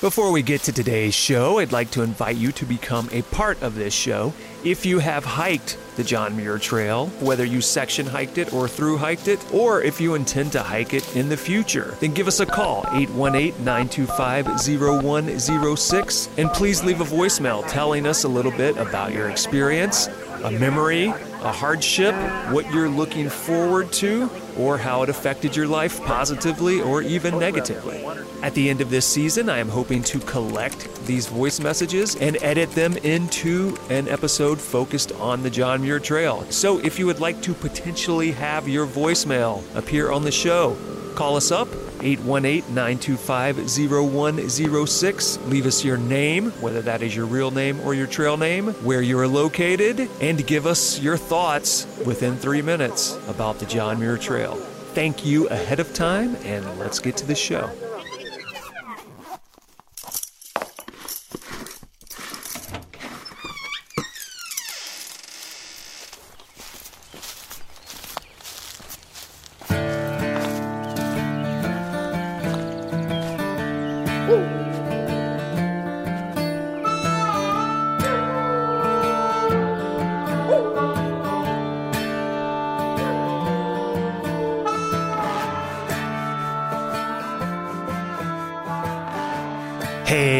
Before we get to today's show, I'd like to invite you to become a part of this show. If you have hiked the John Muir Trail, whether you section hiked it or through hiked it, or if you intend to hike it in the future, then give us a call 818 925 0106 and please leave a voicemail telling us a little bit about your experience, a memory, a hardship, what you're looking forward to, or how it affected your life positively or even negatively. At the end of this season, I am hoping to collect these voice messages and edit them into an episode focused on the John Muir Trail. So if you would like to potentially have your voicemail appear on the show, call us up 818 925 0106. Leave us your name, whether that is your real name or your trail name, where you are located, and give us your thoughts within three minutes about the John Muir Trail. Thank you ahead of time, and let's get to the show.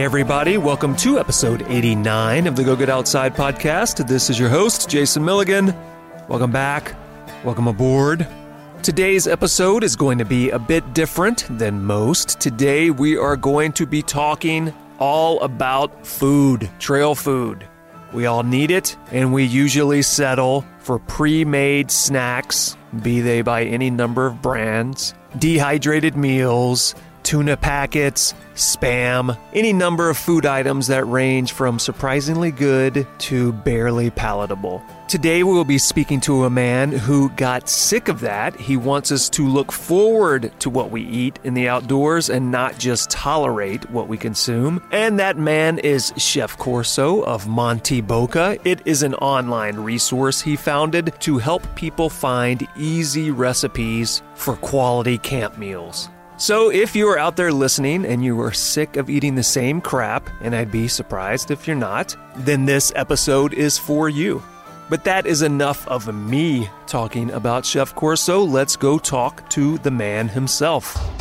Everybody, welcome to episode 89 of the Go Get Outside podcast. This is your host, Jason Milligan. Welcome back. Welcome aboard. Today's episode is going to be a bit different than most. Today, we are going to be talking all about food, trail food. We all need it, and we usually settle for pre made snacks, be they by any number of brands, dehydrated meals, tuna packets, spam, any number of food items that range from surprisingly good to barely palatable. Today, we will be speaking to a man who got sick of that. He wants us to look forward to what we eat in the outdoors and not just tolerate what we consume. And that man is Chef Corso of MONTyBOCA. It is an online resource he founded to help people find easy recipes for quality camp meals. So, if you are out there listening and you are sick of eating the same crap, and I'd be surprised if you're not, then this episode is for you. But that is enough of me talking about Chef Corso. Let's go talk to the man himself.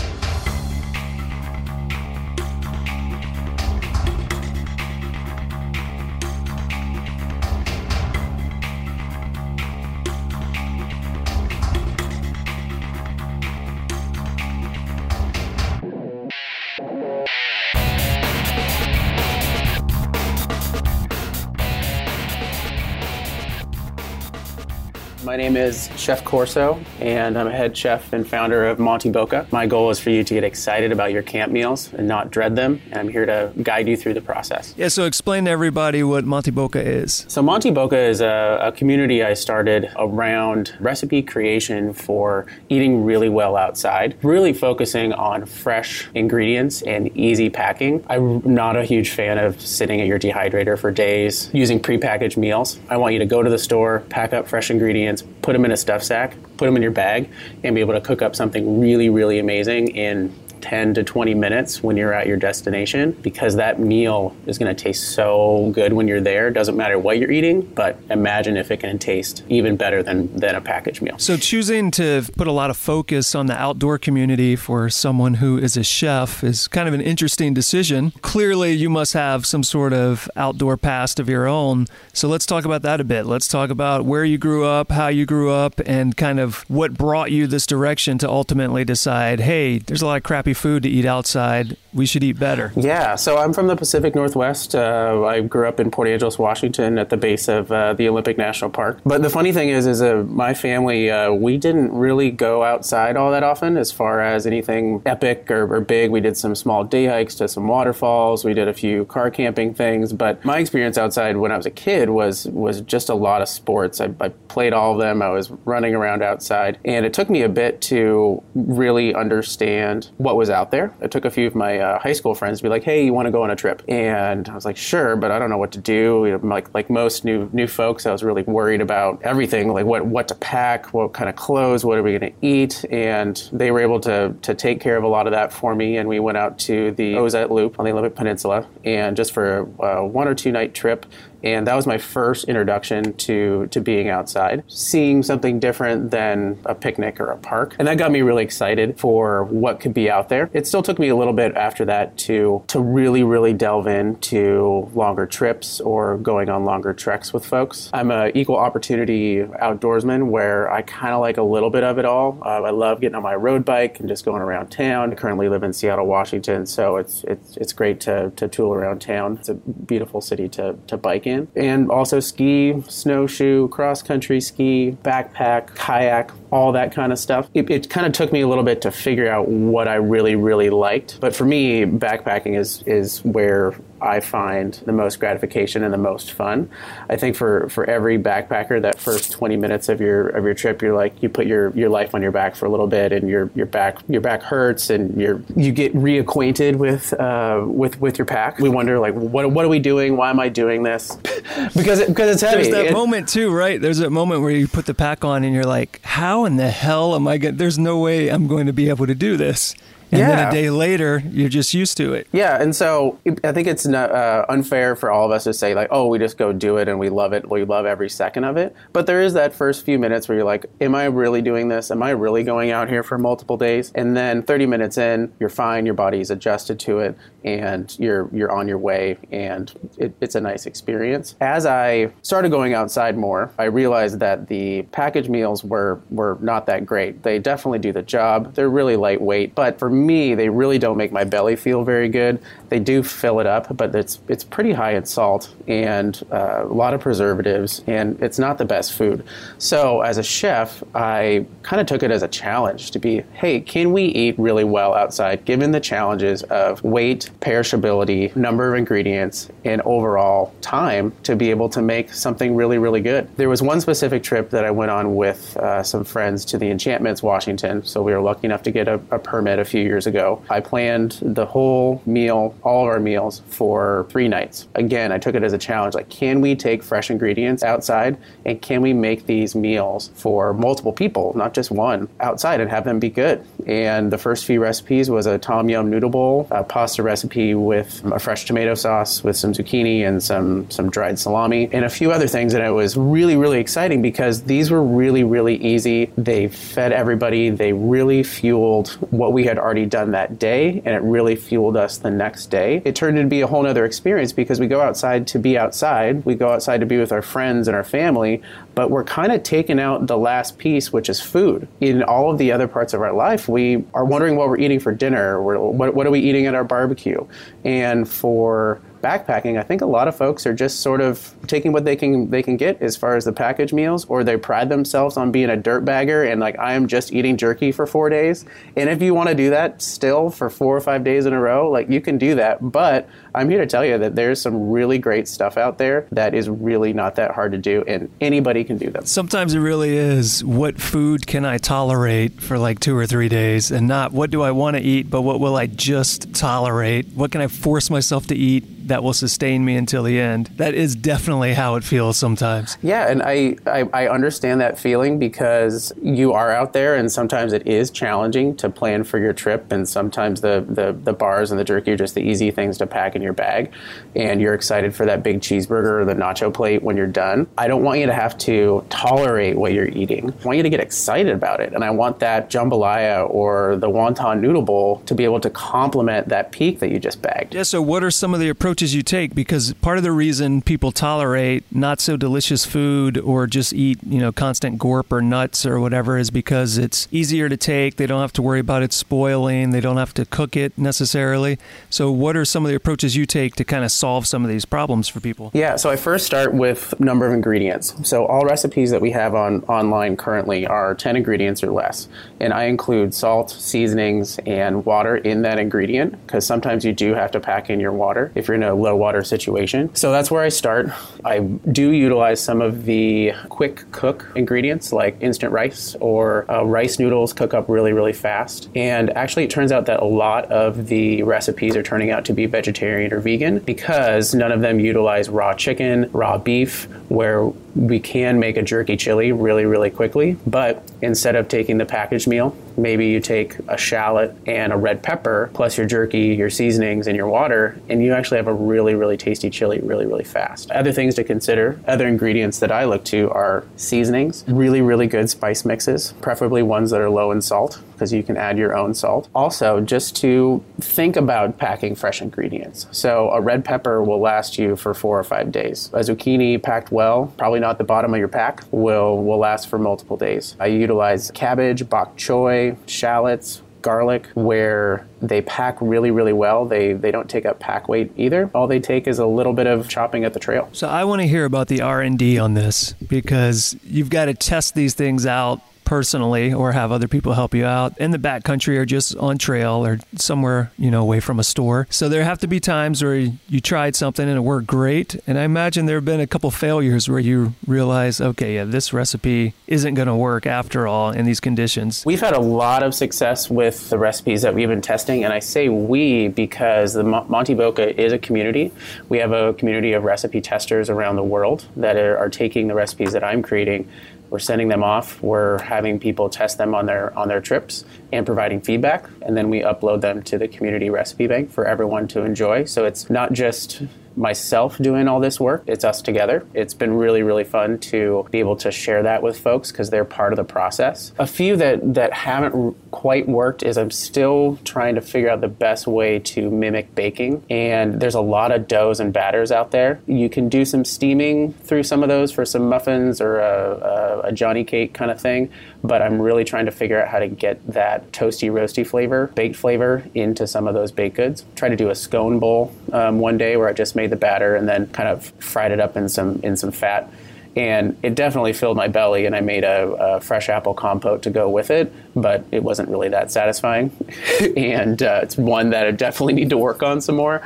My name is Chef Corso, and I'm a head chef and founder of MONTyBOCA. My goal is for you to get excited about your camp meals and not dread them, and I'm here to guide you through the process. Yeah, so explain to everybody what MONTyBOCA is. So, MONTyBOCA is a, a community I started around recipe creation for eating really well outside, really focusing on fresh ingredients and easy packing. I'm not a huge fan of sitting at your dehydrator for days using prepackaged meals. I want you to go to the store, pack up fresh ingredients, put them in a stuff sack, put them in your bag, and be able to cook up something really, really amazing in 10 to 20 minutes when you're at your destination because that meal is going to taste so good when you're there. Doesn't matter what you're eating, but imagine if it can taste even better than, than a packaged meal. So, choosing to put a lot of focus on the outdoor community for someone who is a chef is kind of an interesting decision. Clearly, you must have some sort of outdoor past of your own. So, let's talk about that a bit. Let's talk about where you grew up, how you grew up, and kind of what brought you this direction to ultimately decide hey, there's a lot of crappy food to eat outside. We should eat better. Yeah, so I'm from the Pacific Northwest. Uh, I grew up in Port Angeles, Washington, at the base of uh, the Olympic National Park. But the funny thing is, is uh, my family uh, we didn't really go outside all that often, as far as anything epic or, or big. We did some small day hikes to some waterfalls. We did a few car camping things. But my experience outside when I was a kid was was just a lot of sports. I, I played all of them. I was running around outside, and it took me a bit to really understand what was was out there. I took a few of my uh, high school friends to be like, "Hey, you want to go on a trip?" And I was like, "Sure," but I don't know what to do. Like like most new new folks, I was really worried about everything, like what what to pack, what kind of clothes, what are we going to eat, and they were able to to take care of a lot of that for me. And we went out to the Ozette Loop on the Olympic Peninsula, and just for a one or two night trip, and that was my first introduction to to being outside, seeing something different than a picnic or a park, and that got me really excited for what could be out there. It still took me a little bit after that to to really really delve into longer trips or going on longer treks with folks. I'm an equal opportunity outdoorsman where I kind of like a little bit of it all. Uh, I love getting on my road bike and just going around town. I currently live in Seattle, Washington, so it's it's it's great to to tool around town. It's a beautiful city to to bike in And also ski, snowshoe, cross country ski, backpack, kayak, all that kind of stuff. It, it kind of took me a little bit to figure out what I really, really liked. But for me, backpacking is is where I find the most gratification and the most fun. I think for, for every backpacker, that first 20 minutes of your of your trip, you're like you put your, your life on your back for a little bit, and your your back your back hurts, and you you get reacquainted with uh, with with your pack. We wonder like what what are we doing? Why am I doing this? because it, because it's heavy. There's that It- moment too, right? There's a moment where you put the pack on and you're like, "How in the hell am I going? There's no way I'm going to be able to do this." And then Yeah. a day later, you're just used to it. Yeah, and so I think it's not, uh, unfair for all of us to say like, oh, we just go do it and we love it, we love every second of it. But there is that first few minutes where you're like, am I really doing this? Am I really going out here for multiple days? And then 30 minutes in, you're fine, your body's adjusted to it, and you're you're on your way, and it, it's a nice experience. As I started going outside more, I realized that the package meals were were not that great. They definitely do the job. They're really lightweight, but for me, they really don't make my belly feel very good. They do fill it up, but it's it's pretty high in salt and uh, a lot of preservatives, and it's not the best food. So as a chef, I kind of took it as a challenge to be, hey, can we eat really well outside, given the challenges of weight, perishability, number of ingredients, and overall time to be able to make something really, really good. There was one specific trip that I went on with uh, some friends to the Enchantments, Washington. So we were lucky enough to get a, a permit a few years ago. I planned the whole meal, all of our meals, for three nights. Again, I took it as a challenge. Like, can we take fresh ingredients outside and can we make these meals for multiple people, not just one, outside and have them be good? And the first few recipes was a tom yum noodle bowl, a pasta recipe with a fresh tomato sauce with some zucchini and some some dried salami and a few other things. And it was really really exciting because these were really really easy. They fed everybody. They really fueled what we had already done that day, and it really fueled us the next day. It turned into be a whole nother experience because we go outside to be outside. We go outside to be with our friends and our family, but we're kind of taking out the last piece, which is food. In all of the other parts of our life, we are wondering what we're eating for dinner. What, what are we eating at our barbecue? And for backpacking, I think a lot of folks are just sort of taking what they can they can get as far as the package meals, or they pride themselves on being a dirt bagger and like I am just eating jerky for four days. And if you want to do that still for four or five days in a row, like you can do that. But I'm here to tell you that there's some really great stuff out there that is really not that hard to do, and anybody can do that. Sometimes it really is what food can I tolerate for like two or three days and not what do I want to eat, but what will I just tolerate? What can I force myself to eat that will sustain me until the end? That is definitely how it feels sometimes. Yeah, and I, I, I understand that feeling because you are out there, and sometimes it is challenging to plan for your trip, and sometimes the, the, the bars and the jerky are just the easy things to pack in your bag, and you're excited for that big cheeseburger or the nacho plate when you're done. I don't want you to have to tolerate what you're eating. I want you to get excited about it, and I want that jambalaya or the wonton noodle bowl to be able to complement that peak that you just bagged. Yeah, so what are some of the approaches you take? Because part of the reason people tolerate not so delicious food or just eat, you know, constant gorp or nuts or whatever is because it's easier to take. They don't have to worry about it spoiling. They don't have to cook it necessarily. So, what are some of the approaches you take to kind of solve some of these problems for people? Yeah, so I first start with number of ingredients. So all recipes that we have on online currently are 10 ingredients or less. And I include salt, seasonings, and water in that ingredient because sometimes you do have to pack in your water. If you're in a low water situation. So that's where I start. I do utilize some of the quick cook ingredients like instant rice or uh, rice noodles cook up really, really fast. And actually, it turns out that a lot of the recipes are turning out to be vegetarian or vegan because none of them utilize raw chicken, raw beef, where we can make a jerky chili really, really quickly. But instead of taking the packaged meal, maybe you take a shallot and a red pepper plus your jerky, your seasonings, and your water, and you actually have a really, really tasty chili really, really fast. Other things to consider, other ingredients that I look to are seasonings, really, really good spice mixes, preferably ones that are low in salt because you can add your own salt. Also, just to think about packing fresh ingredients. So, a red pepper will last you for four or five days. A zucchini packed well, probably not the bottom of your pack, will, will last for multiple days. I utilize cabbage, bok choy, shallots, garlic where they pack really really well. They they don't take up pack weight either. All they take is a little bit of chopping at the trail. So i want to hear about the r&d on this because you've got to test these things out personally or have other people help you out in the backcountry or just on trail or somewhere, you know, away from a store. So there have to be times where you tried something and it worked great. And I imagine there have been a couple failures where you realize, okay, yeah, this recipe isn't going to work after all in these conditions. We've had a lot of success with the recipes that we've been testing. And I say we because the MONTyBOCA is a community. We have a community of recipe testers around the world that are taking the recipes that I'm creating we're sending them off. We're having people test them on their on their trips and providing feedback, and then we upload them to the community recipe bank for everyone to enjoy. So it's not just myself doing all this work. It's us together. It's been really, really fun to be able to share that with folks because they're part of the process. A few that, that haven't quite worked is I'm still trying to figure out the best way to mimic baking. And there's a lot of doughs and batters out there. You can do some steaming through some of those for some muffins or a, a, a Johnny cake kind of thing. But I'm really trying to figure out how to get that toasty, roasty flavor, baked flavor into some of those baked goods. Try to do a scone bowl um, one day where I just made the batter and then kind of fried it up in some in some fat and it definitely filled my belly and i made a, a, fresh apple compote to go with it but it wasn't really that satisfying. And uh, it's one that i definitely need to work on some more.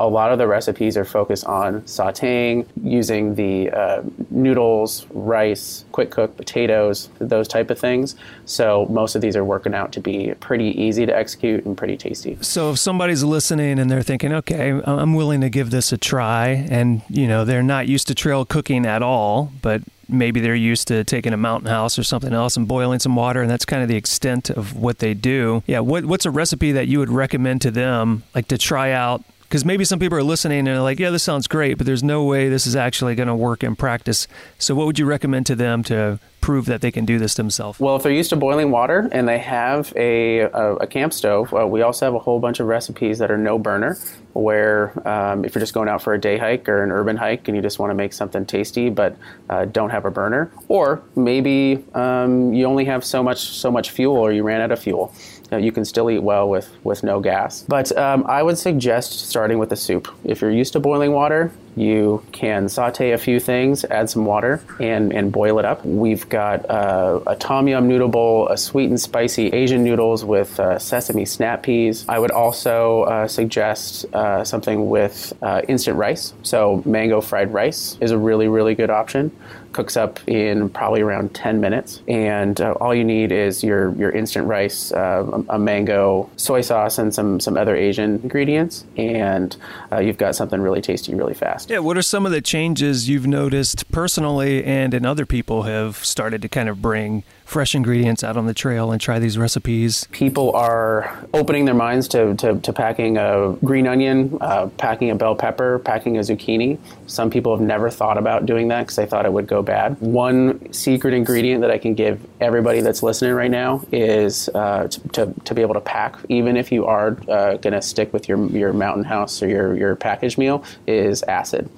A lot of the recipes are focused on sauteing using the uh, noodles rice quick cook potatoes those type of things. So most of these are working out to be pretty easy to execute and pretty tasty. So if somebody's listening and they're thinking okay i'm willing to give this a try and you know they're not used to trail cooking at all but maybe they're used to taking a mountain house or something else and boiling some water, and that's kind of the extent of what they do. Yeah, what, what's a recipe that you would recommend to them, like to try out? Because maybe some people are listening and they're like, yeah, this sounds great, but there's no way this is actually going to work in practice. So, what would you recommend to them to prove that they can do this themselves? Well, if they're used to boiling water and they have a, a, a camp stove, uh, we also have a whole bunch of recipes that are no burner where um, if you're just going out for a day hike or an urban hike and you just want to make something tasty but uh, don't have a burner, or maybe um, you only have so much so much fuel or you ran out of fuel. You, you can still eat well with, with no gas. But um, I would suggest starting with a soup. If you're used to boiling water, you can saute a few things, add some water, and, and boil it up. We've got uh, a tom yum noodle bowl, a sweet and spicy Asian noodles with uh, sesame snap peas. I would also uh, suggest uh, something with uh, instant rice. So, mango fried rice is a really, really good option cooks up in probably around 10 minutes. And uh, all you need is your, your instant rice, uh, a mango, soy sauce, and some, some other Asian ingredients. And uh, you've got something really tasty really fast. Yeah. What are some of the changes you've noticed personally and in other people have started to kind of bring fresh ingredients out on the trail and try these recipes? People are opening their minds to, to, to packing a green onion, uh, packing a bell pepper, packing a zucchini. Some people have never thought about doing that because they thought it would go bad. One secret ingredient that I can give everybody that's listening right now is uh, to, to, to, be able to pack, even if you are uh, going to stick with your, your mountain house or your, your package meal, is acid.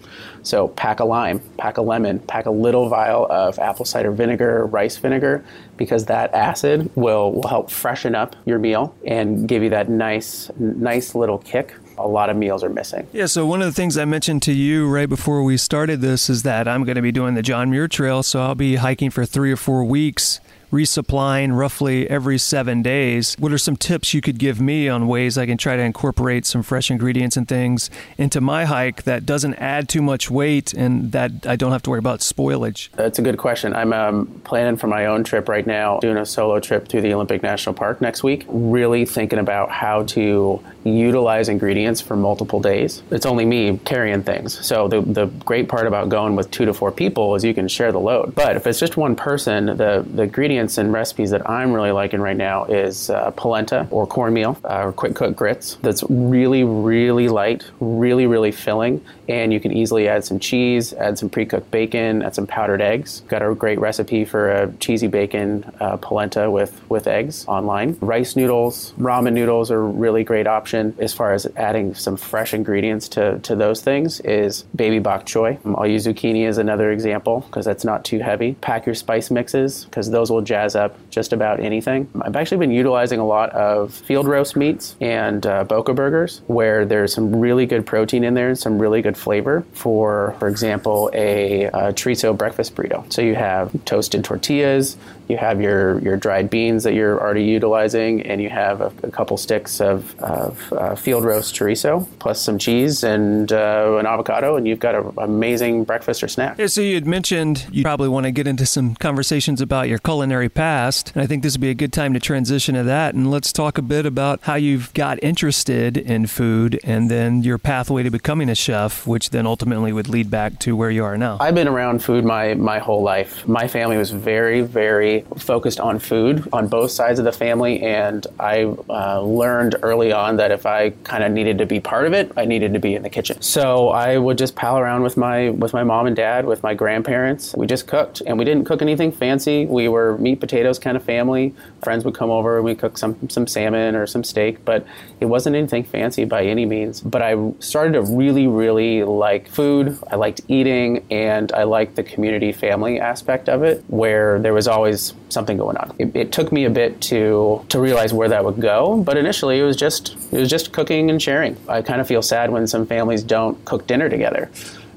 So pack a lime, pack a lemon, pack a little vial of apple cider vinegar, rice vinegar, because that acid will, will help freshen up your meal and give you that nice, nice little kick a lot of meals are missing. Yeah, so one of the things I mentioned to you right before we started this is that I'm going to be doing the John Muir Trail, so I'll be hiking for three or four weeks resupplying roughly every seven days. What are some tips you could give me on ways I can try to incorporate some fresh ingredients and things into my hike that doesn't add too much weight and that I don't have to worry about spoilage? That's a good question. I'm um, planning for my own trip right now, doing a solo trip through the Olympic National Park next week, really thinking about how to utilize ingredients for multiple days. It's only me carrying things. So the, the great part about going with two to four people is you can share the load. But if it's just one person, the, the ingredients and recipes that I'm really liking right now is uh, polenta or cornmeal uh, or quick cook grits. That's really, really light, really, really filling. And you can easily add some cheese, add some pre cooked bacon, add some powdered eggs. Got a great recipe for a cheesy bacon uh, polenta with, with eggs online. Rice noodles, ramen noodles are really great option as far as adding some fresh ingredients to, to those things is baby bok choy. I'll use zucchini as another example because that's not too heavy. Pack your spice mixes because those will jazz up just about anything. I've actually been utilizing a lot of field roast meats and uh, Boca burgers where there's some really good protein in there and some really good flavor for, for example, a, a chorizo breakfast burrito. So you have toasted tortillas, you have your, your dried beans that you're already utilizing, and you have a, a couple sticks of, of uh, field roast chorizo, plus some cheese and uh, an avocado, and you've got an amazing breakfast or snack. Yeah, so you had mentioned you probably want to get into some conversations about your culinary past, and I think this would be a good time to transition to that. And let's talk a bit about how you've got interested in food and then your pathway to becoming a chef, which then ultimately would lead back to where you are now. I've been around food my, my whole life. My family was very, very focused on food on both sides of the family, and I uh, learned early on that if I kind of needed to be part of it, I needed to be in the kitchen. So I would just pal around with my with my mom and dad, with my grandparents. We just cooked, and we didn't cook anything fancy. We were meat potatoes kind of family. Friends would come over, and we cook some some salmon or some steak, but it wasn't anything fancy by any means. But I started to really, really like food. I liked eating, and I liked the community family aspect of it, where there was always something going on. It, it, took me a bit to to realize where that would go, but initially it was just it was just cooking and sharing. I kind of feel sad when some families don't cook dinner together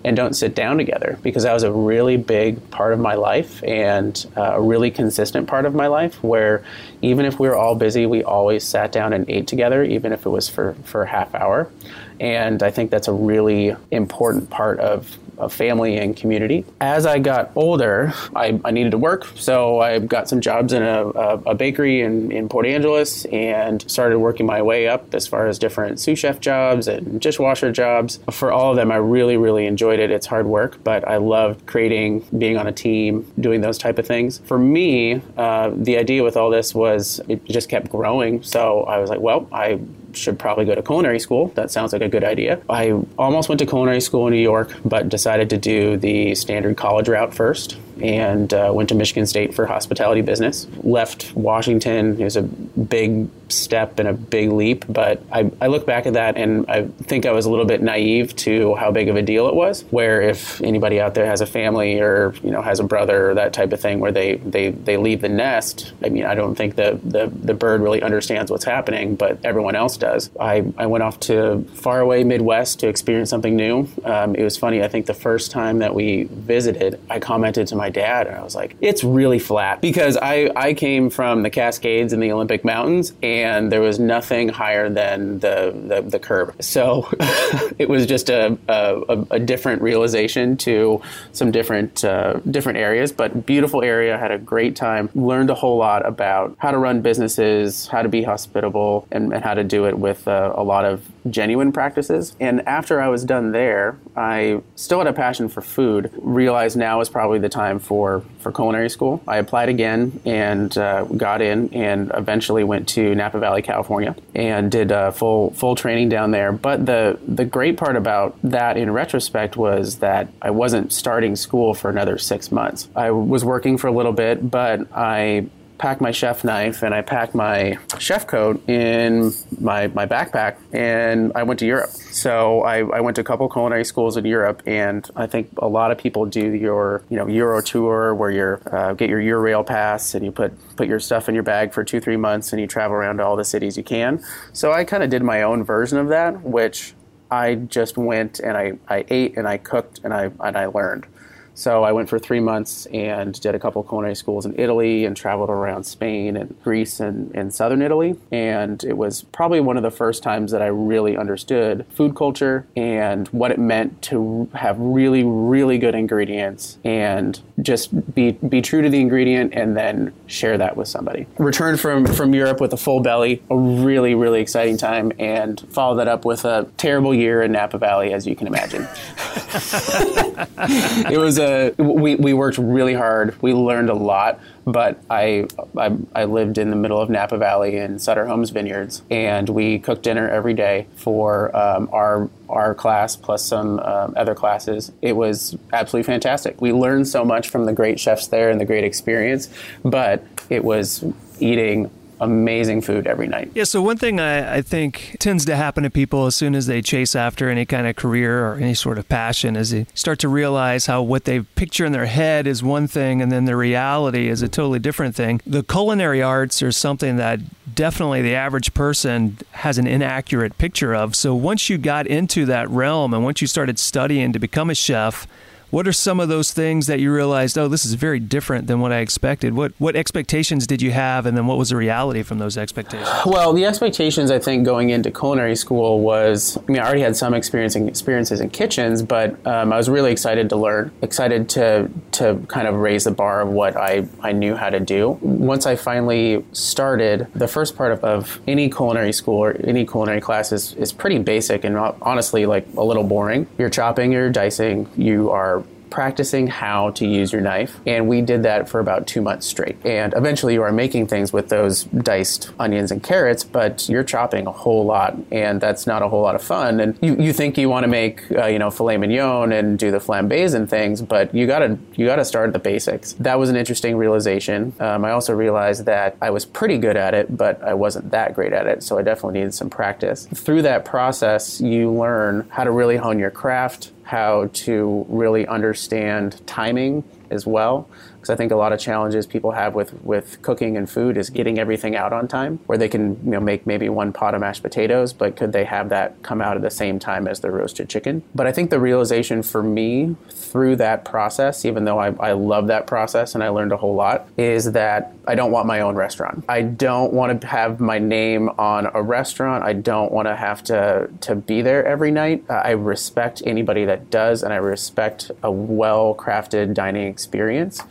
and don't sit down together because that was a really big part of my life and uh, a really consistent part of my life where even if we were all busy, we always sat down and ate together, even if it was for, for a half hour. And I think that's a really important part of family and community. As I got older, I, I needed to work, so I got some jobs in a, a, a, bakery in, in Port Angeles and started working my way up as far as different sous chef jobs and dishwasher jobs. For all of them, I really, really enjoyed it. It's hard work, but I loved creating, being on a team, doing those type of things. For me, uh, the idea with all this was it just kept growing. So I was like, well, I should probably go to culinary school. That sounds like a good idea. I almost went to culinary school in New York, but decided to do the standard college route first and uh, went to Michigan State for hospitality business. Left Washington. It was a big step and a big leap, but I, I look back at that and I think I was a little bit naive to how big of a deal it was. Where if anybody out there has a family or you know has a brother or that type of thing where they they, they leave the nest, I mean I don't think the, the the bird really understands what's happening, but everyone else does. I, I went off to far away Midwest to experience something new. Um, it was funny. I think the first time that we visited, I commented to my my dad, and I was like, it's really flat because I, I came from the Cascades and the Olympic Mountains, and there was nothing higher than the, the, the curb. So it was just a, a, a, different realization to some different, uh, different areas, but beautiful area. Had a great time, learned a whole lot about how to run businesses, how to be hospitable, and, and how to do it with uh, a lot of genuine practices. And after I was done there, I still had a passion for food. Realized now is probably the time for, for culinary school. I applied again and uh, got in, and eventually went to Napa Valley, California, and did a full full training down there. But the the great part about that, in retrospect, was that I wasn't starting school for another six months. I was working for a little bit, but I packed my chef knife and I packed my chef coat in my, my backpack and I went to Europe. So I, I went to a couple culinary schools in Europe and I think a lot of people do your you know Euro tour where you uh, get your Eurail pass and you put put your stuff in your bag for two three months and you travel around to all the cities you can. So I kind of did my own version of that, which I just went and I, I ate and I cooked and I and I learned. So I went for three months and did a couple culinary schools in Italy and traveled around Spain and Greece and, and southern Italy. And it was probably one of the first times that I really understood food culture and what it meant to have really, really good ingredients and just be be true to the ingredient and then share that with somebody. Returned from from Europe with a full belly, a really, really exciting time, and followed that up with a terrible year in Napa Valley, as you can imagine. it was a we, we worked really hard. We learned a lot, but I, I, I lived in the middle of Napa Valley in Sutter Homes Vineyards, and we cooked dinner every day for um, our our class plus some um, other classes. It was absolutely fantastic. We learned so much from the great chefs there and the great experience, but it was eating amazing food every night. Yeah, so one thing I, I, think tends to happen to people as soon as they chase after any kind of career or any sort of passion is they start to realize how what they picture in their head is one thing and then the reality is a totally different thing. The culinary arts are something that definitely the average person has an inaccurate picture of. So once you got into that realm and once you started studying to become a chef, what are some of those things that you realized, oh, this is very different than what I expected? What what expectations did you have, and then what was the reality from those expectations? Well, the expectations I think going into culinary school was, I mean, I already had some experience in, experiences in kitchens, but um, I was really excited to learn, excited to to kind of raise the bar of what I I knew how to do. Once I finally started, the first part of, of any culinary school or any culinary class is, is pretty basic and honestly like a little boring. You're chopping, you're dicing, you are practicing how to use your knife. And we did that for about two months straight. And eventually you are making things with those diced onions and carrots, but you're chopping a whole lot. And that's not a whole lot of fun. And you, you think you want to make, uh, you know, filet mignon and do the flambés and things, but you gotta, you gotta start at the basics. That was an interesting realization. Um, I also realized that I was pretty good at it, but I wasn't that great at it. So I definitely needed some practice. Through that process, you learn how to really hone your craft, how to really understand timing as well because I think a lot of challenges people have with, with cooking and food is getting everything out on time, where they can you know make maybe one pot of mashed potatoes, but could they have that come out at the same time as the roasted chicken? But I think the realization for me through that process, even though I, I love that process and I learned a whole lot, is that I don't want my own restaurant. I don't want to have my name on a restaurant. I don't want to have to to be there every night. Uh, I respect anybody that does, and I respect a well crafted dining experience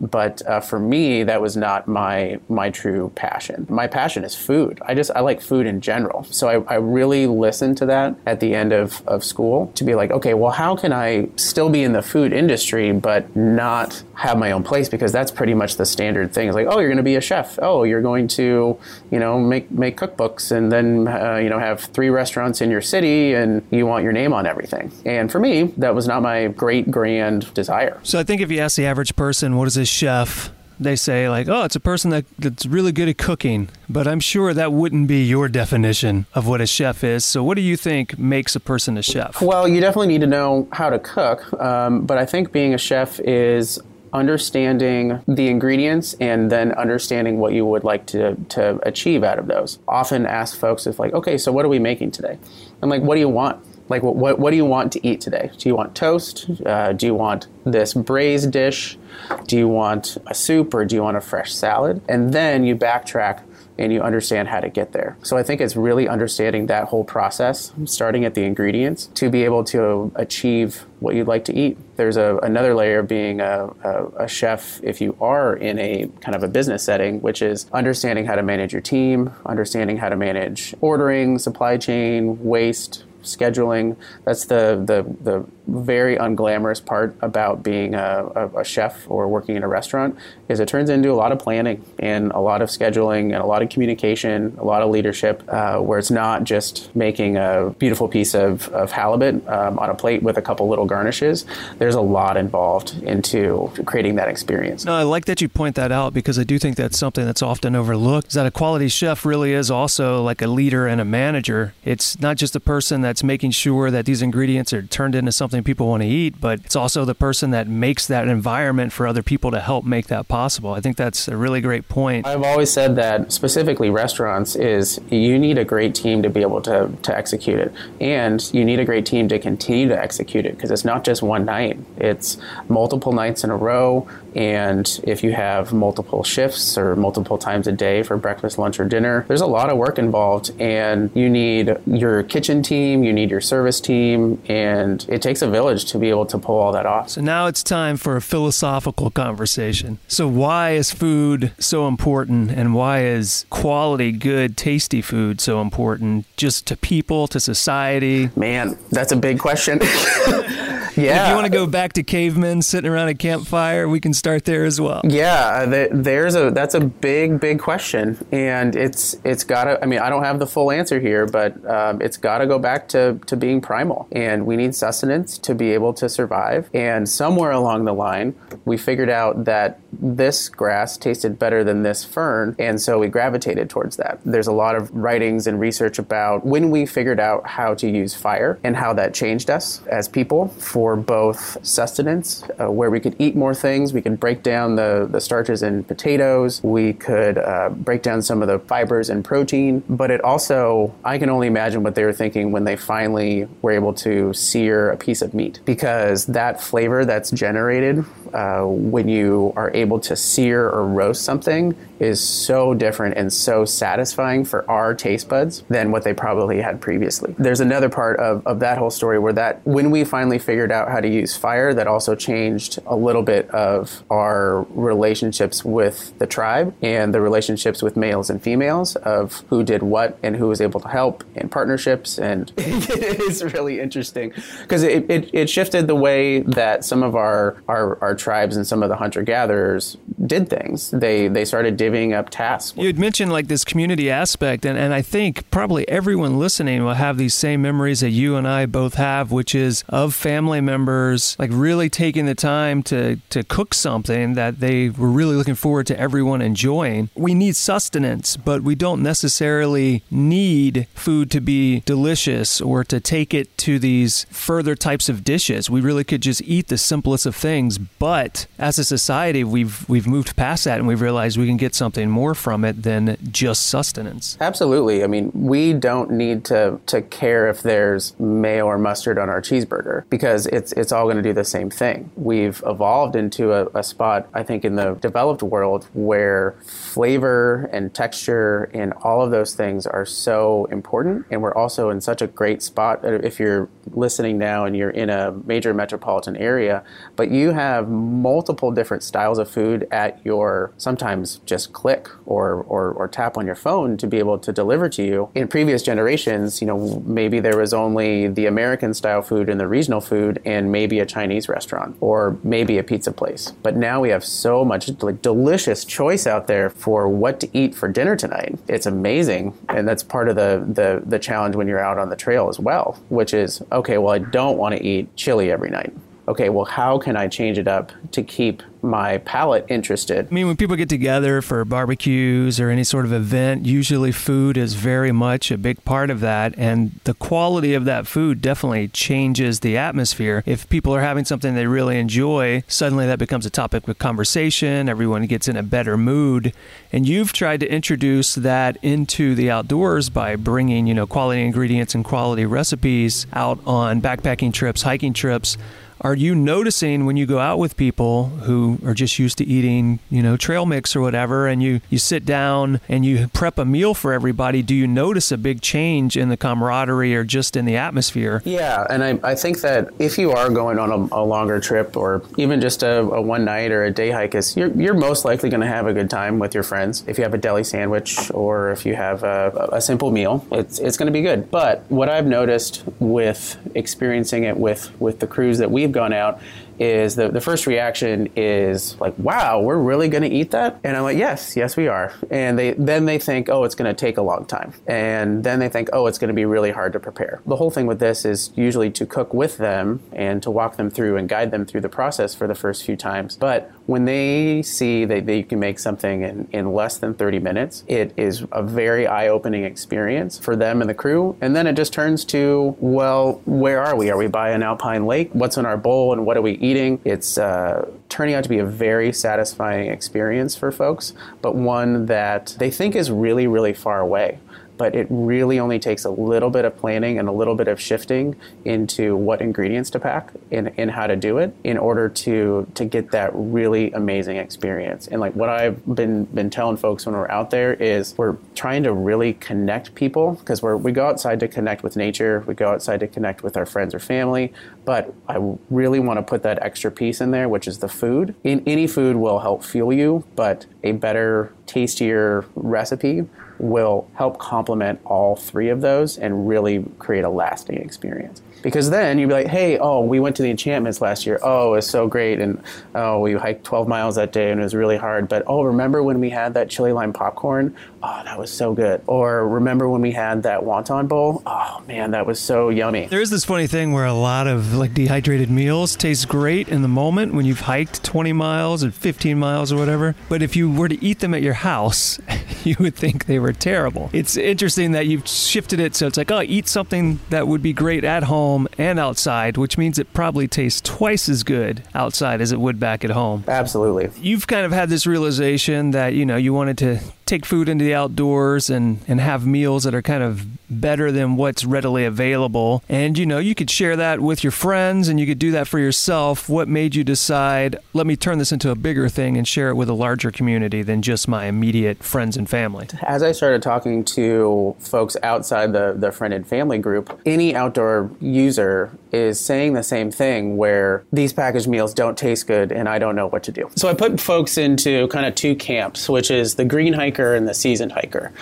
but uh, for me that was not my my true passion. My passion is food. I just i like food in general. So i, I really listened to that at the end of, of school to be like okay well how can i still be in the food industry but not have my own place? Because that's pretty much the standard thing. It's like oh you're going to be a chef. Oh you're going to you know make make cookbooks and then uh, you know have three restaurants in your city and you want your name on everything. And for me that was not my great grand desire. So i think if you ask the average person what is this chef, they say like, "Oh, it's a person that, that's really good at cooking." But I'm sure that wouldn't be your definition of what a chef is. So, what do you think makes a person a chef? Well, you definitely need to know how to cook. Um, but I think being a chef is understanding the ingredients and then understanding what you would like to, to achieve out of those. Often ask folks if like, okay, so what are we making today? I'm like, what do you want? Like, what, what, what do you want to eat today? Do you want toast? Uh, do you want this braised dish? Do you want a soup or do you want a fresh salad? And then you backtrack and you understand how to get there. So I think it's really understanding that whole process, starting at the ingredients, to be able to achieve what you'd like to eat. There's a, another layer of being a, a, a chef if you are in a kind of a business setting, which is understanding how to manage your team, understanding how to manage ordering, supply chain, waste, scheduling. That's the, the, the very unglamorous part about being a, a, chef or working in a restaurant is it turns into a lot of planning and a lot of scheduling and a lot of communication, a lot of leadership, uh, where it's not just making a beautiful piece of, of halibut um, on a plate with a couple little garnishes. There's a lot involved into creating that experience. No, I like that you point that out because I do think that's something that's often overlooked. Is that a quality chef really is also like a leader and a manager. It's not just a person that that's making sure that these ingredients are turned into something people want to eat, but it's also the person that makes that environment for other people to help make that possible. I think that's a really great point. I've always said that specifically restaurants is you need a great team to be able to, to execute it. And you need a great team to continue to execute it because it's not just one night, it's multiple nights in a row. And if you have multiple shifts or multiple times a day for breakfast, lunch, or dinner, there's a lot of work involved. And you need your kitchen team, you need your service team, and it takes a village to be able to pull all that off. So now it's time for a philosophical conversation. So, why is food so important, and why is quality, good, tasty food so important just to people, to society? Man, that's a big question. Yeah. If you want to go back to cavemen sitting around a campfire, we can start there as well. Yeah, there's a that's a big big question, and it's it's got to. I mean, I don't have the full answer here, but um, it's got to go back to to being primal, and we need sustenance to be able to survive. And somewhere along the line, we figured out that this grass tasted better than this fern, and so we gravitated towards that. There's a lot of writings and research about when we figured out how to use fire and how that changed us as people for both sustenance, uh, where we could eat more things. We could break down the, the starches in potatoes. We could uh, break down some of the fibers and protein. But it also, I can only imagine what they were thinking when they finally were able to sear a piece of meat because that flavor that's generated uh, when you are able to sear or roast something is so different and so satisfying for our taste buds than what they probably had previously. There's another part of, of that whole story where that when we finally figured out how to use fire, that also changed a little bit of our relationships with the tribe and the relationships with males and females of who did what and who was able to help in partnerships. And it is really interesting because it, it, it, shifted the way that some of our, our, our tribes and some of the hunter gatherers did things. They, they started up tasks. You had mentioned like this community aspect, and, and I think probably everyone listening will have these same memories that you and I both have, which is of family members like really taking the time to, to cook something that they were really looking forward to everyone enjoying. We need sustenance, but we don't necessarily need food to be delicious or to take it to these further types of dishes. We really could just eat the simplest of things, but as a society, we've we've moved past that and we've realized we can get something more from it than just sustenance. Absolutely. I mean, we don't need to to care if there's mayo or mustard on our cheeseburger because it's it's all going to do the same thing. We've evolved into a, a spot, I think, in the developed world where flavor and texture and all of those things are so important, and we're also in such a great spot. If you're listening now and you're in a major metropolitan area, but you have multiple different styles of food at your sometimes just click or, or, or tap on your phone to be able to deliver to you. In previous generations, you know, maybe there was only the American style food and the regional food and maybe a Chinese restaurant or maybe a pizza place. But now we have so much like delicious choice out there for what to eat for dinner tonight. It's amazing. And that's part of the, the, the challenge when you're out on the trail as well, which is, okay, well, I don't want to eat chili every night okay, well, how can I change it up to keep my palate interested. I mean, when people get together for barbecues or any sort of event, usually food is very much a big part of that. And the quality of that food definitely changes the atmosphere. If people are having something they really enjoy, suddenly that becomes a topic of conversation. Everyone gets in a better mood. And you've tried to introduce that into the outdoors by bringing, you know, quality ingredients and quality recipes out on backpacking trips, hiking trips. Are you noticing when you go out with people who are just used to eating, you know, trail mix or whatever, and you, you sit down and you prep a meal for everybody, do you notice a big change in the camaraderie or just in the atmosphere? Yeah, and I, I think that if you are going on a, a longer trip or even just a, a, one night or a day hike, is you're, you're most likely going to have a good time with your friends. If you have a deli sandwich or if you have a, a simple meal, it's, it's going to be good. But what I've noticed with experiencing it with, with the crews that we've gone out is the, the first reaction is like, wow, we're really going to eat that? And I'm like, yes, yes, we are. And they then they think, oh, it's going to take a long time. And then they think, oh, it's going to be really hard to prepare. The whole thing with this is usually to cook with them and to walk them through and guide them through the process for the first few times. But when they see that they can make something in, in less than 30 minutes, it is a very eye opening experience for them and the crew. And then it just turns to, well, where are we? Are we by an alpine lake? What's in our bowl and what are we eating? It's uh, turning out to be a very satisfying experience for folks, but one that they think is really, really far away but it really only takes a little bit of planning and a little bit of shifting into what ingredients to pack and, and how to do it in order to to get that really amazing experience. And like what I've been been telling folks when we're out there is we're trying to really connect people because we're we go outside to connect with nature, we go outside to connect with our friends or family, but I really want to put that extra piece in there, which is the food. In any food will help fuel you, but a better, tastier recipe will help complement all three of those and really create a lasting experience because then you'd be like, hey, oh, we went to the enchantments last year. Oh, it was so great. And oh, we hiked 12 miles that day and it was really hard. But oh, remember when we had that chili lime popcorn? Oh, that was so good. Or remember when we had that wonton bowl? Oh, man, that was so yummy. There is this funny thing where a lot of like dehydrated meals taste great in the moment when you've hiked 20 miles or 15 miles or whatever. But if you were to eat them at your house, you would think they were terrible. It's interesting that you've shifted it so it's like, oh, eat something that would be great at home home and outside, which means it probably tastes twice as good outside as it would back at home. Absolutely. You've kind of had this realization that, you know, you wanted to take food into the outdoors and, and have meals that are kind of better than what's readily available. And you know, you could share that with your friends and you could do that for yourself. What made you decide, let me turn this into a bigger thing and share it with a larger community than just my immediate friends and family? As I started talking to folks outside the, the friend and family group, any outdoor user is saying the same thing where these packaged meals don't taste good and I don't know what to do. So I put folks into kind of two camps, which is the green hiker hiker and the seasoned hiker.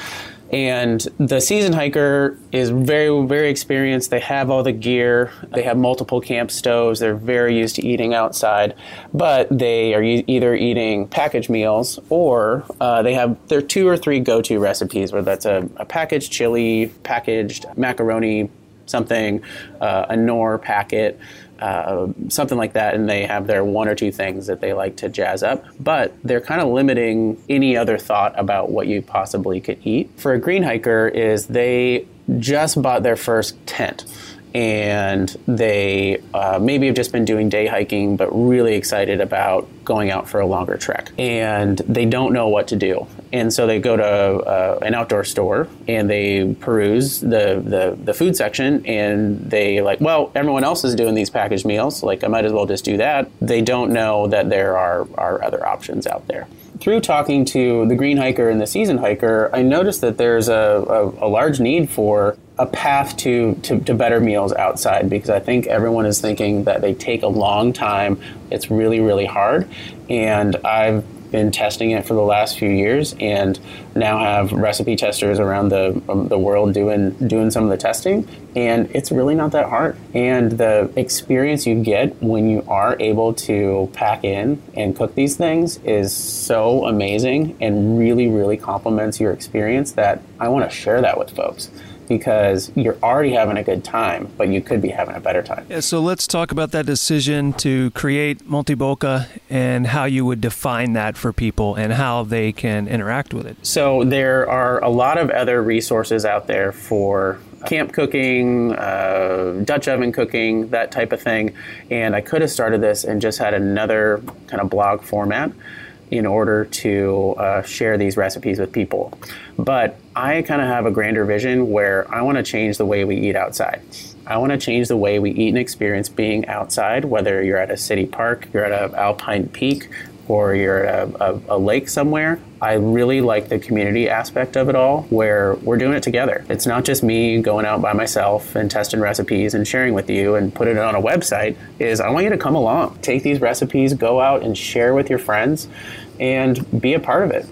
And the seasoned hiker is very, very experienced. They have all the gear. They have multiple camp stoves. They're very used to eating outside, but they are either eating packaged meals or uh, they have their two or three go-to recipes, whether that's a, a packaged chili, packaged macaroni, something, uh, a Knorr packet uh, something like that, and they have their one or two things that they like to jazz up. But they're kind of limiting any other thought about what you possibly could eat. For a green hiker, is they just bought their first tent and they uh, maybe have just been doing day hiking, but really excited about going out for a longer trek. And they don't know what to do. And so they go to uh, an outdoor store and they peruse the, the, the food section and they like, well, everyone else is doing these packaged meals. Like, I might as well just do that. They don't know that there are, are other options out there through talking to the green hiker and the season hiker, I noticed that there's a, a, a large need for a path to, to, to, better meals outside because I think everyone is thinking that they take a long time. It's really, really hard. And I've been testing it for the last few years and now have recipe testers around the, um, the world doing, doing some of the testing. And it's really not that hard. And the experience you get when you are able to pack in and cook these things is so amazing and really, really complements your experience that I want to share that with folks because you're already having a good time, but you could be having a better time. Yeah, so let's talk about that decision to create MONTyBOCA and how you would define that for people and how they can interact with it. So there are a lot of other resources out there for camp cooking, uh, Dutch oven cooking, that type of thing. And I could have started this and just had another kind of blog format in order to uh, share these recipes with people. But I kind of have a grander vision where I want to change the way we eat outside. I want to change the way we eat and experience being outside, whether you're at a city park, you're at an alpine peak, or you're at a, a, a, lake somewhere. I really like the community aspect of it all where we're doing it together. It's not just me going out by myself and testing recipes and sharing with you and putting it on a website is I want you to come along. Take these recipes, go out and share with your friends and be a part of it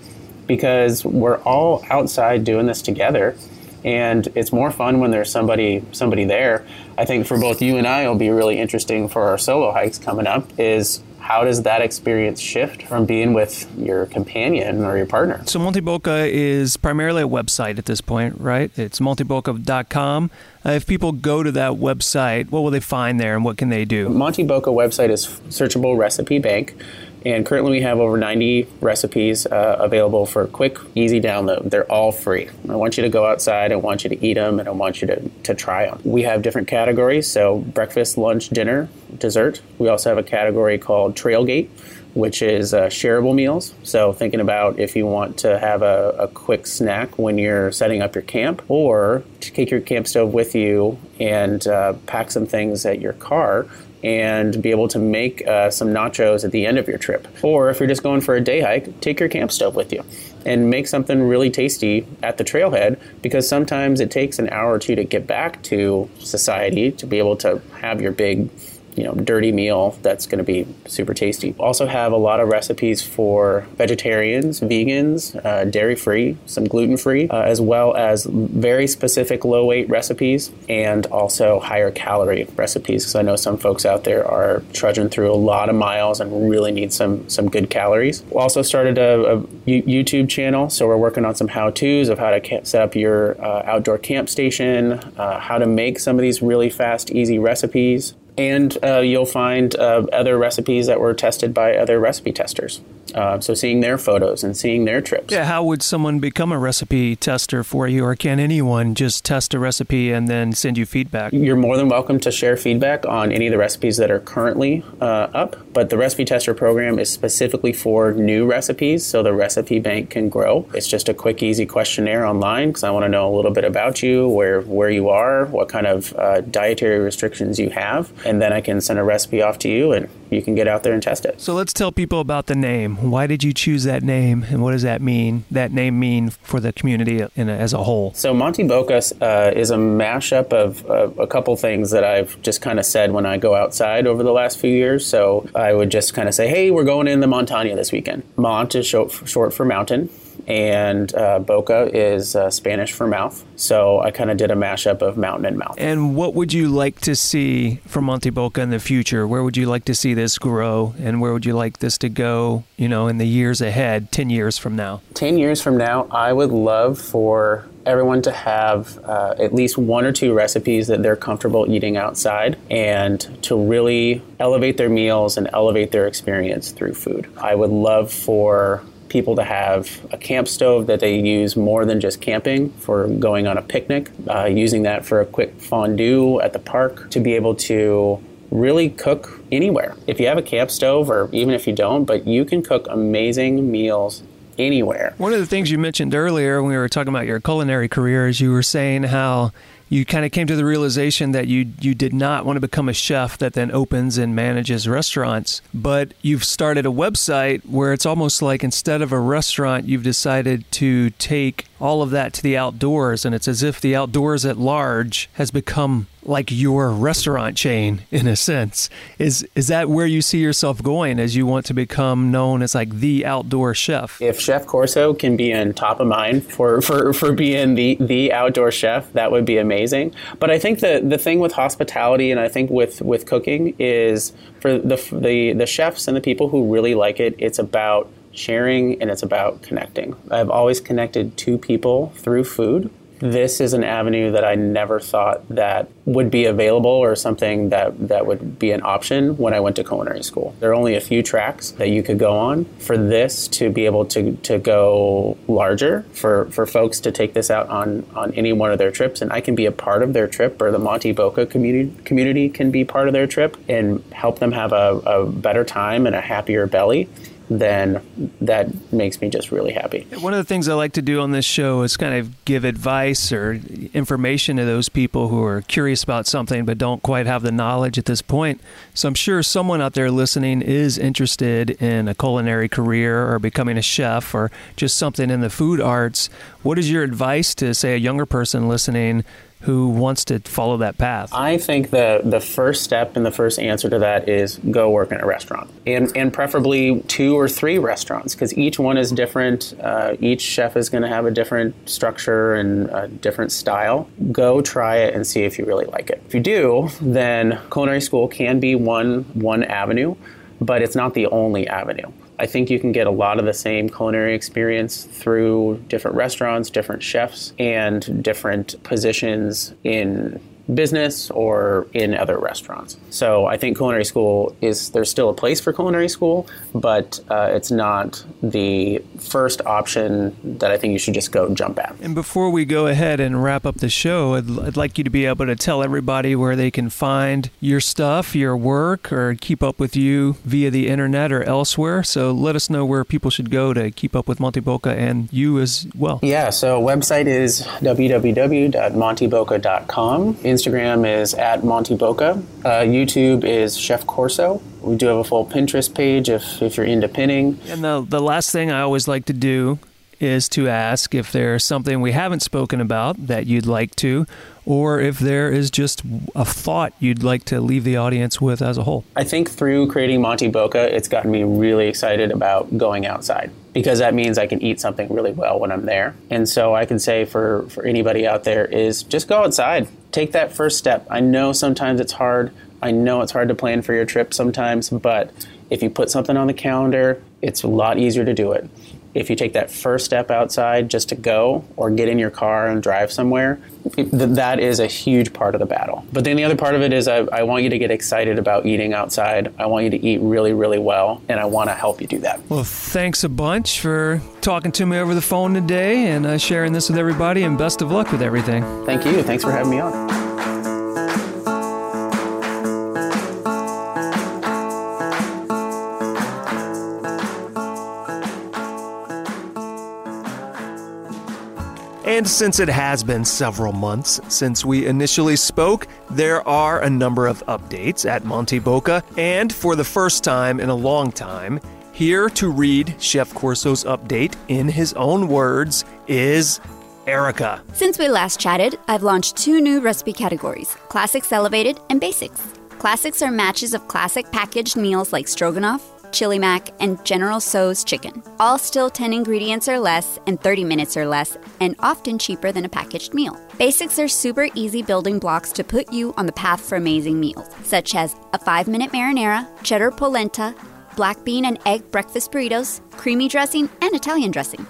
because we're all outside doing this together and it's more fun when there's somebody somebody there. I think for both you and I, it'll be really interesting for our solo hikes coming up. Is how does that experience shift from being with your companion or your partner? So MONTyBOCA is primarily a website at this point, right? It's montyboca.com. Uh, if people go to that website, what will they find there and what can they do? MONTyBOCA website is searchable recipe bank. And currently, we have over 90 recipes uh, available for quick, easy download. They're all free. I want you to go outside, I want you to eat them, and I want you to, to try them. We have different categories so, breakfast, lunch, dinner, dessert. We also have a category called Trailgate, which is uh, shareable meals. So, thinking about if you want to have a, a, quick snack when you're setting up your camp, or to take your camp stove with you and uh, pack some things at your car and be able to make uh, some nachos at the end of your trip. Or if you're just going for a day hike, take your camp stove with you and make something really tasty at the trailhead because sometimes it takes an hour or two to get back to society to be able to have your big you know dirty meal that's going to be super tasty. Also have a lot of recipes for vegetarians, vegans, uh, dairy free, some gluten free, uh, as well as very specific low weight recipes and also higher calorie recipes. Because I know some folks out there are trudging through a lot of miles and really need some some good calories. We also started a, a YouTube channel, so we're working on some how tos of how to set up your uh, outdoor camp station, uh, how to make some of these really fast, easy recipes and uh, you'll find uh, other recipes that were tested by other recipe testers. Uh, so seeing their photos and seeing their trips. Yeah, how would someone become a recipe tester for you, or can anyone just test a recipe and then send you feedback? You're more than welcome to share feedback on any of the recipes that are currently uh, up. But the recipe tester program is specifically for new recipes, so the recipe bank can grow. It's just a quick, easy questionnaire online because I want to know a little bit about you, where where you are, what kind of uh, dietary restrictions you have, and then I can send a recipe off to you and you can get out there and test it. So let's tell people about the name. Why did you choose that name, and what does that mean? That name mean for the community a, as a whole? So MONTyBOCA's uh, is a mashup of uh, a couple things that I've just kind of said when I go outside over the last few years. So I would just kind of say, "Hey, we're going in the Montaña this weekend." Mont is short for mountain and uh, Boca is uh, Spanish for mouth. So I kind of did a mashup of mountain and mouth. And what would you like to see from MONTyBOCA in the future? Where would you like to see this grow, and where would you like this to go? You know, in the years ahead, ten years from now. Ten years from now, I would love for everyone to have uh, at least one or two recipes that they're comfortable eating outside and to really elevate their meals and elevate their experience through food. I would love for people to have a camp stove that they use more than just camping for going on a picnic, uh, using that for a quick fondue at the park, to be able to really cook anywhere. If you have a camp stove, or even if you don't, but you can cook amazing meals anywhere. One of the things you mentioned earlier when we were talking about your culinary career is you were saying how you kind of came to the realization that you you did not want to become a chef that then opens and manages restaurants, but you've started a website where it's almost like instead of a restaurant, you've decided to take all of that to the outdoors, and it's as if the outdoors at large has become like your restaurant chain in a sense. Is is that where you see yourself going as you want to become known as like the outdoor chef? If Chef Corso can be in top of mind for, for, for being the, the outdoor chef, that would be amazing. But I think the, the thing with hospitality and I think with, with cooking is for the, the, the chefs and the people who really like it, it's about sharing and it's about connecting. I've always connected two people through food. This is an avenue that I never thought that would be available or something that, that would be an option when I went to culinary school. There are only a few tracks that you could go on. For this to be able to, to go larger, for, for folks to take this out on, on any one of their trips, and I can be a part of their trip, or the MONTyBOCA community, community can be part of their trip and help them have a, a better time and a happier belly then that makes me just really happy. One of the things I like to do on this show is kind of give advice or information to those people who are curious about something but don't quite have the knowledge at this point. So I'm sure someone out there listening is interested in a culinary career or becoming a chef or just something in the food arts. What is your advice to, say, a younger person listening who wants to follow that path? I think the the first step and the first answer to that is go work in a restaurant, and and preferably two or three restaurants because each one is different. Uh, each chef is going to have a different structure and a different style. Go try it and see if you really like it. If you do, then culinary school can be one one avenue, but it's not the only avenue. I think you can get a lot of the same culinary experience through different restaurants, different chefs, and different positions in business or in other restaurants. So I think culinary school is there's still a place for culinary school, but uh, it's not the first option that I think you should just go jump at. And before we go ahead and wrap up the show, I'd, I'd like you to be able to tell everybody where they can find your stuff, your work, or keep up with you via the internet or elsewhere. So let us know where people should go to keep up with MONTyBOCA and you as well. Yeah, so website is www.montyboca.com. Instagram is at MONTyBOCA. Uh, YouTube is Chef Corso. We do have a full Pinterest page if, if you're into pinning. And the, the last thing I always like to do is to ask if there's something we haven't spoken about that you'd like to, or if there is just a thought you'd like to leave the audience with as a whole. I think through creating MONTyBOCA, it's gotten me really excited about going outside because that means I can eat something really well when I'm there. And so I can say for, for anybody out there is just go outside. Take that first step. I know sometimes it's hard. I know it's hard to plan for your trip sometimes, but if you put something on the calendar, it's a lot easier to do it if you take that first step outside just to go or get in your car and drive somewhere, that is a huge part of the battle. But then the other part of it is I, I, want you to get excited about eating outside. I want you to eat really, really well, and I want to help you do that. Well, thanks a bunch for talking to me over the phone today and uh, sharing this with everybody, and best of luck with everything. Thank you. Thanks for having me on. And since it has been several months since we initially spoke, there are a number of updates at MONTyBOCA. And for the first time in a long time, here to read Chef Corso's update in his own words is Erica. Since we last chatted, I've launched two new recipe categories Classics Elevated and Basics. Classics are matches of classic packaged meals like stroganoff, chili mac, and General Tso's chicken. All still 10 ingredients or less and 30 minutes or less, and often cheaper than a packaged meal. Basics are super easy building blocks to put you on the path for amazing meals, such as a 5 minute marinara, cheddar polenta, black bean and egg breakfast burritos, creamy dressing, and Italian dressing.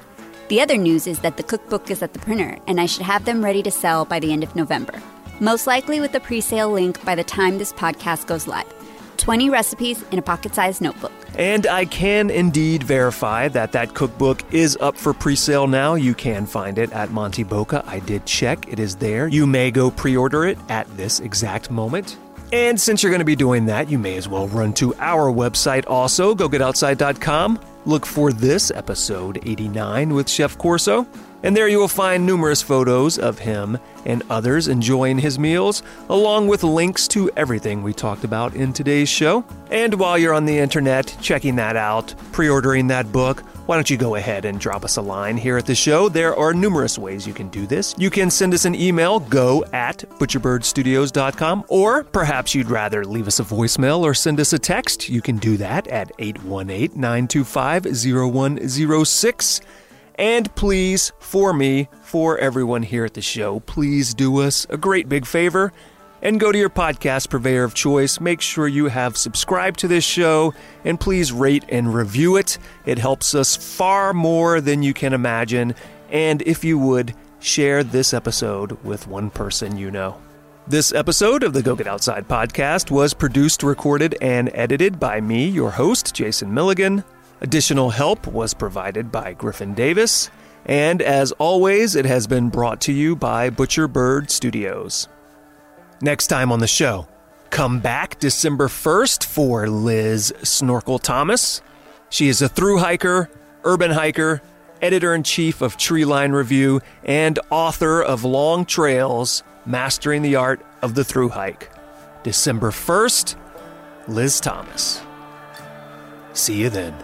The other news is that the cookbook is at the printer, and I should have them ready to sell by the end of November. Most likely with the pre sale link by the time this podcast goes live. 20 recipes in a pocket sized notebook. And I can indeed verify that that cookbook is up for pre sale now. You can find it at MONTyBOCA. I did check, it is there. You may go pre order it at this exact moment. And since you're going to be doing that, you may as well run to our website also, gogetoutside.com. Look for this episode 89 with Chef Corso. And there you will find numerous photos of him and others enjoying his meals, along with links to everything we talked about in today's show. And while you're on the internet checking that out, pre ordering that book, why don't you go ahead and drop us a line here at the show? There are numerous ways you can do this. You can send us an email, go at butcherbirdstudios.com, or perhaps you'd rather leave us a voicemail or send us a text. You can do that at 818 925 0106. And please, for me, for everyone here at the show, please do us a great big favor and go to your podcast purveyor of choice. Make sure you have subscribed to this show and please rate and review it. It helps us far more than you can imagine. And if you would, share this episode with one person you know. This episode of the Go Get Outside podcast was produced, recorded, and edited by me, your host, Jason Milligan. Additional help was provided by Griffin Davis, and as always, it has been brought to you by Butcher Bird Studios. Next time on the show, come back December 1st for Liz Snorkel Thomas. She is a through hiker, urban hiker, editor in chief of Treeline Review, and author of Long Trails Mastering the Art of the Through Hike. December 1st, Liz Thomas. See you then.